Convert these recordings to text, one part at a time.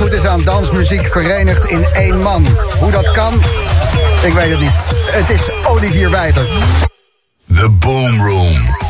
goed is aan dansmuziek verenigd in één man. Hoe dat kan, ik weet het niet. Het is Olivier Wijter. The Boom Room.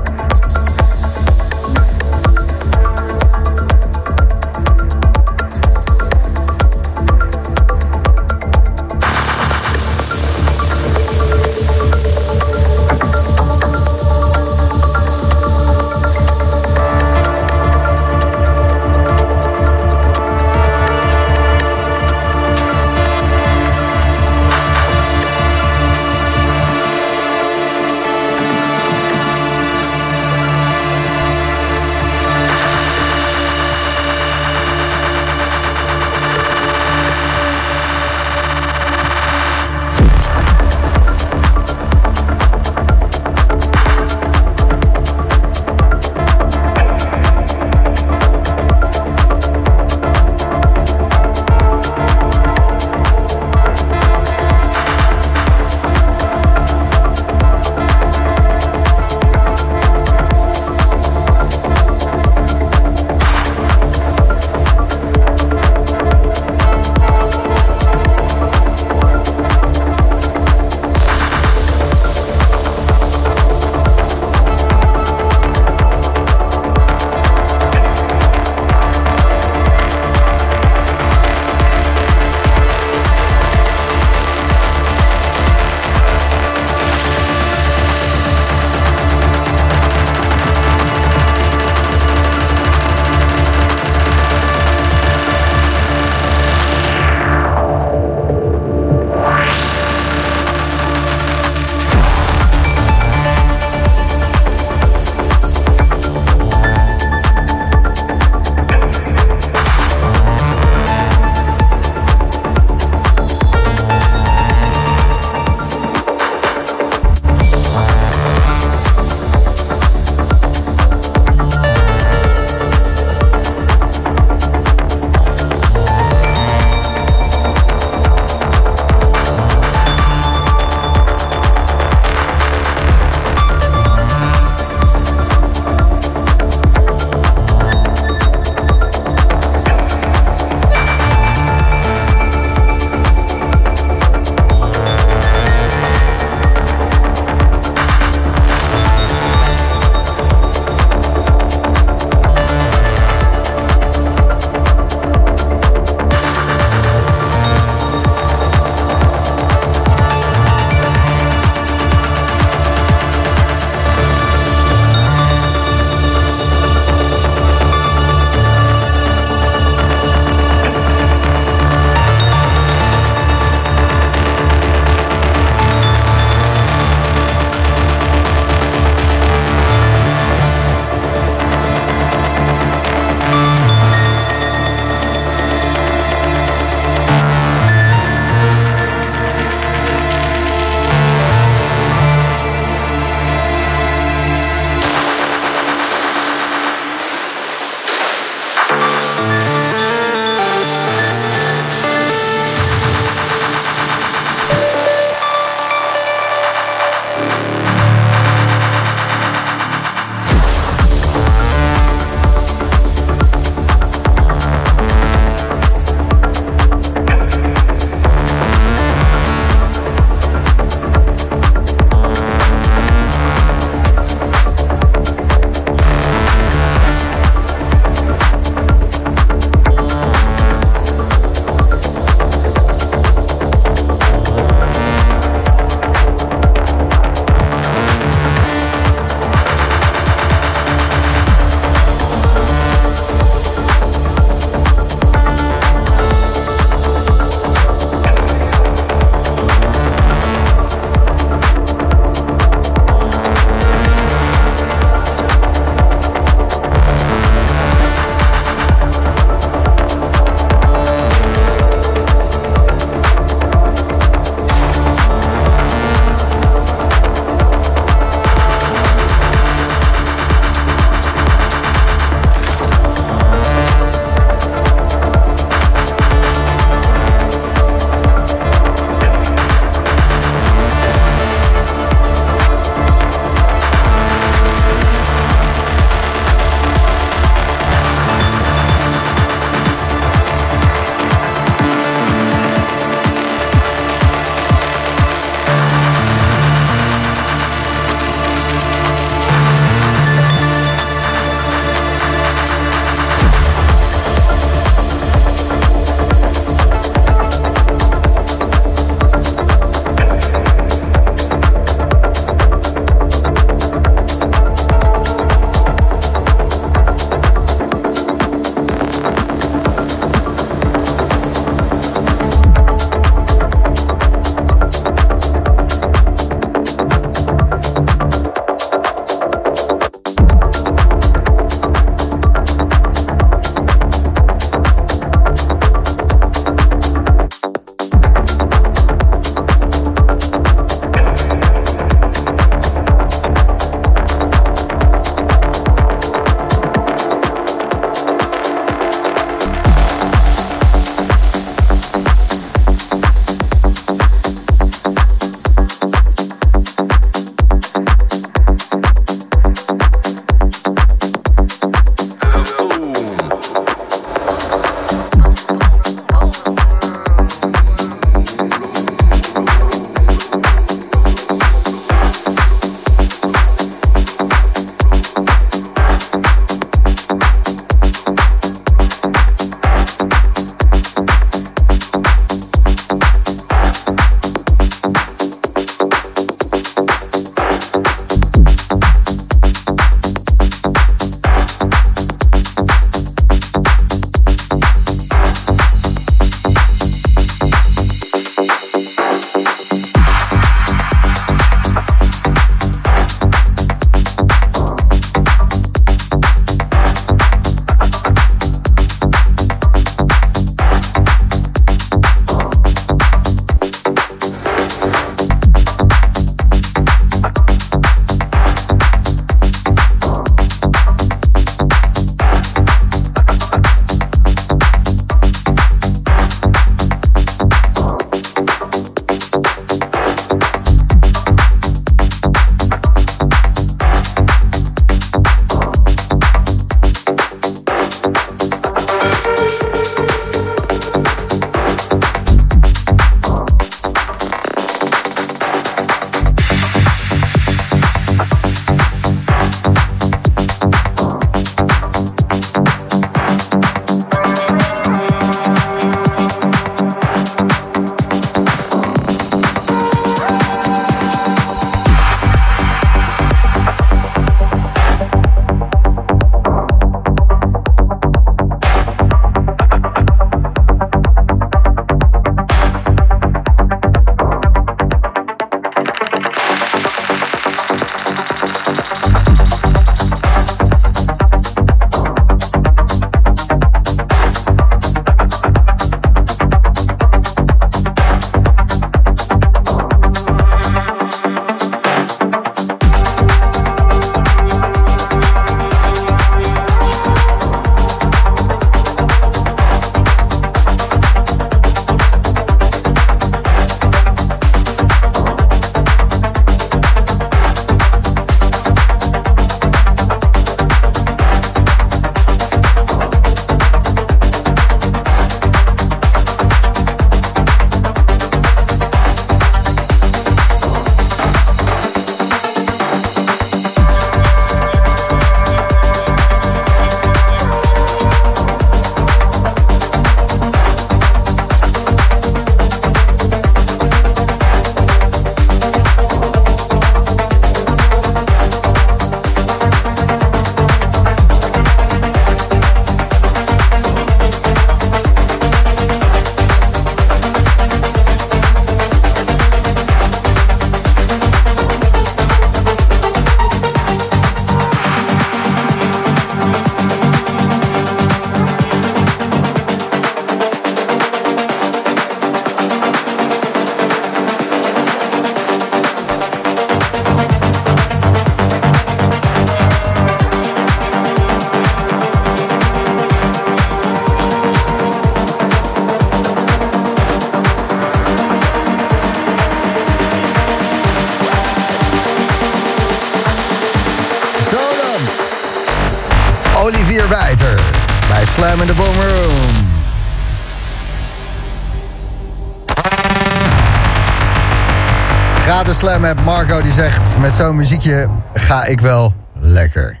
App. Marco die zegt... Met zo'n muziekje ga ik wel lekker.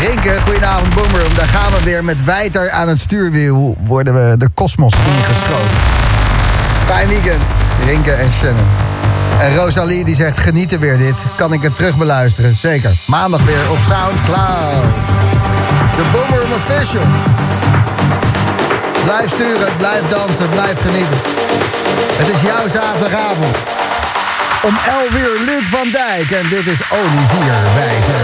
Rinke, goedenavond Boomroom. Daar gaan we weer met Wijter aan het stuurwiel. Worden we de kosmos ingeschoten. Fijn weekend, Rinke en Shannon. En Rosalie die zegt, genieten weer dit. Kan ik het terug beluisteren? Zeker. Maandag weer op Soundcloud. De Boomroom Official. Blijf sturen, blijf dansen, blijf genieten. Het is jouw zaterdagavond. Om 11 uur Luc van Dijk en dit is Olivier Wijter.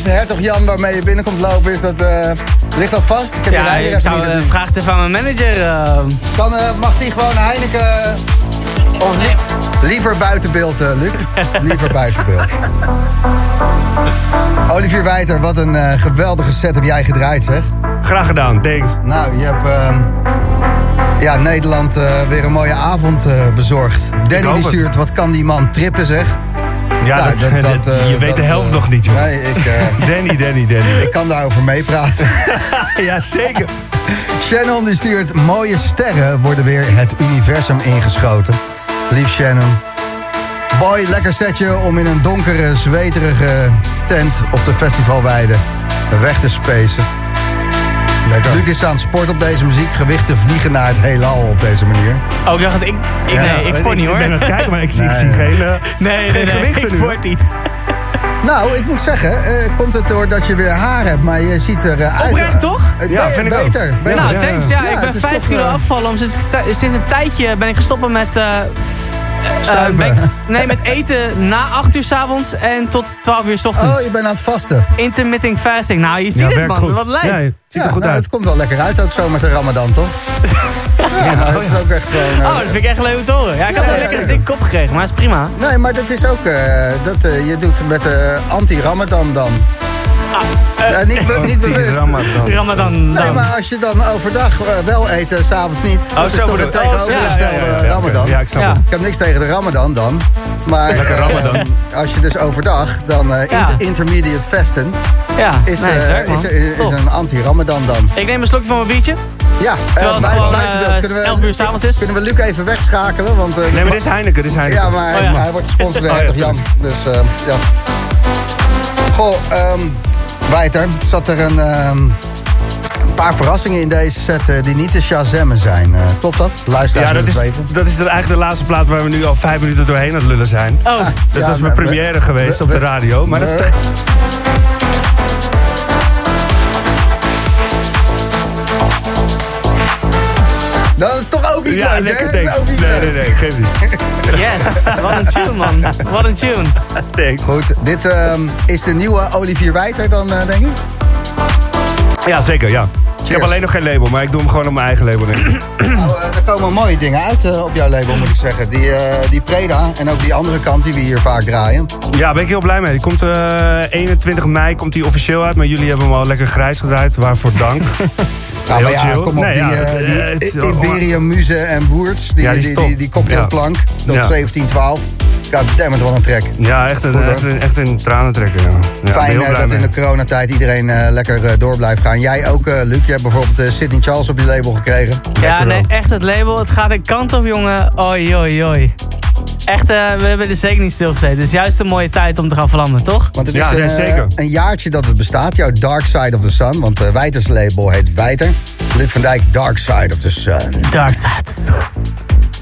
De Hertog Jan waarmee je binnenkomt lopen, is dat, eh, ligt dat vast? Ik heb Ja, ik zou uh, vraag het even aan mijn manager. eh. Kan, eh, mag die gewoon Heineken... Of li- liever buitenbeeld, eh, Luc. liever buitenbeeld. Olivier Wijter, wat een eh, geweldige set heb jij gedraaid, zeg. Graag gedaan, thanks. Nou, je hebt ehm, ja, Nederland eh, weer een mooie avond eh, bezorgd. Danny die het. stuurt, wat kan die man trippen, zeg. Ja, Nou, dat, dat- eh, je weet de helft eh, nog niet, joh. Nee, ik, eh, Danny, Danny, Danny. ik kan daarover meepraten. ja, zeker. Shannon die stuurt, mooie sterren worden weer het universum ingeschoten. Lief Shannon. Boy, lekker setje om in een donkere, zweterige tent op de festivalweide weg te spacen. Lekker. Luc is aan het sport op deze muziek. Gewichten vliegen naar het heelal op deze manier. Oh, ik dacht dat ik... ik Ja, nee, ik sport niet hoor. Ik ben aan het kijken, maar ik zie, ik Nee. zie geen... eh, nee, nee, geen nee, gewichten ik nu, sport niet. Nou, ik moet zeggen, eh, komt het door dat je weer haar hebt, maar je ziet er eh, uit. Oprecht, toch? Ja, vind ik ook. beter. beter. nou, ja, thanks. ja. Ik ben is 5 toch, kilo afgevallen. Om sinds, sinds een tijdje ben ik gestopt met... eh, eh, Stuipen. ik- nee, met eten na 8 uur 's avonds en tot 12 uur 's ochtends. Oh, je bent aan het vasten. Intermittent fasting. Nou, je ziet ja, het man. goed. Wat lijkt. Ja, je ziet Ja, er goed nou, uit. het komt wel lekker uit ook zo met de ramadan, toch? ja, maar het is ook echt gewoon... eh, Oh, dat vind ik echt leuk om te horen. Ja, ik had Ja, wel ja, lekker een dikke kop gekregen, maar dat is prima. Nee, maar dat is ook... eh, dat eh, je doet met de anti-ramadan dan. Ja, niet, be- niet bewust. Ramadan. Ramadan. Nee, dan. maar als je dan overdag eh, wel eet, en s'avonds niet. dat is toch het oh, tegenovergestelde ja, ja, ja, ja, ramadan. Ja, ik snap Ja. het. Ik heb niks tegen de ramadan dan. Maar Lekker eh, ramadan. als je dus overdag dan eh, inter- intermediate fasten... Ja, is, nee, eh, is, is, een anti-ramadan dan. Ik neem een slokje van mijn biertje. Ja, Terwijl eh, het bui- gewoon, buitenbeeld. eh, Kunnen we, 11 uur 's avonds is. Kunnen we Luc even wegschakelen? Want, eh, Nee, maar dit is Heineken, dit is Heineken. Ja, maar Oh, ja. hij wordt gesponsord door Oh, Jan. Dus eh, ja. Goh, ehm Wijter, zat er een, ehm, een paar verrassingen in deze set eh, die niet te shazammen zijn. Eh, klopt dat? Luisteraars Ja, dat is, dat is eigenlijk de laatste plaat waar we nu al vijf minuten doorheen aan het lullen zijn. Oh, Dus Ja, dat is mijn première geweest we- op de radio. Maar dat, dat niet ja, leuk, lekker hè? Thanks. Nee, leuk. nee, nee, geef niet. yes. Wat een tune, man. Wat een tune. Thanks. Goed, dit ehm, is de nieuwe Olivier Wijter dan, eh, denk ik? Ja, zeker, ja. Ik heb alleen nog geen label, maar ik doe hem gewoon op mijn eigen label. Denk ik. Nou, eh, er komen mooie dingen uit eh, op jouw label, moet ik zeggen. Die, eh, die Preda en ook die andere kant die we hier vaak draaien. Ja, ben ik heel blij mee. Die komt eh 21 mei komt die officieel uit, maar jullie hebben hem al lekker grijs gedraaid. Waarvoor dank. Ja, maar ja, kom op, Nee, die, ja, eh, die is Muze en Woerts, die, Ja, die die, is die, cocktailplank, dat Ja. 1712. Ja, dammit, wat een trek. Ja, echt een, Goed, hoor. echt een, echt een tranentrekker. Ja. Fijn heel eh, dat in de coronatijd iedereen eh, lekker door blijft gaan. Jij ook, eh, Luc. Je hebt bijvoorbeeld eh, Sydney Charles op je label gekregen. Ja, nee, echt het label. Het gaat een kant op, jongen. Oi, oi, oi. Echt, eh, we hebben er zeker niet stilgezeten. Het is juist een mooie tijd om te gaan vlammen, toch? Want het Ja, is nee, eh, zeker. een jaartje dat het bestaat. Jouw Dark Side of the Sun. Want uh, Wijters label heet Wijter. Luc van Dijk, Dark Side of the Sun. Dark Side.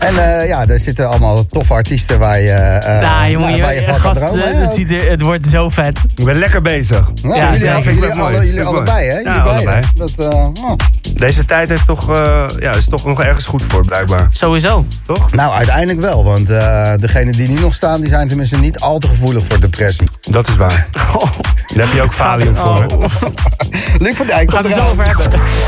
En eh, ja, daar zitten allemaal toffe artiesten waar je, eh, nou, jongen, nou, waar je je, van kan gast, dromen. het, ziet er, het wordt zo vet. Ik ben lekker bezig. Nou, Ja, jullie zeker. jullie, alle- jullie allebei, hè? Jullie Ja, beiden. allebei. Dat, eh, oh. Deze tijd heeft toch, eh, ja, is toch nog ergens goed voor, blijkbaar. Sowieso. Toch? Nou, uiteindelijk wel. Want eh degenen die nu nog staan, die zijn tenminste niet al te gevoelig voor depressie. Dat is waar. Daar heb je ook valium voor. Oh. Luc van Dijk, Gaat er zo over hebben.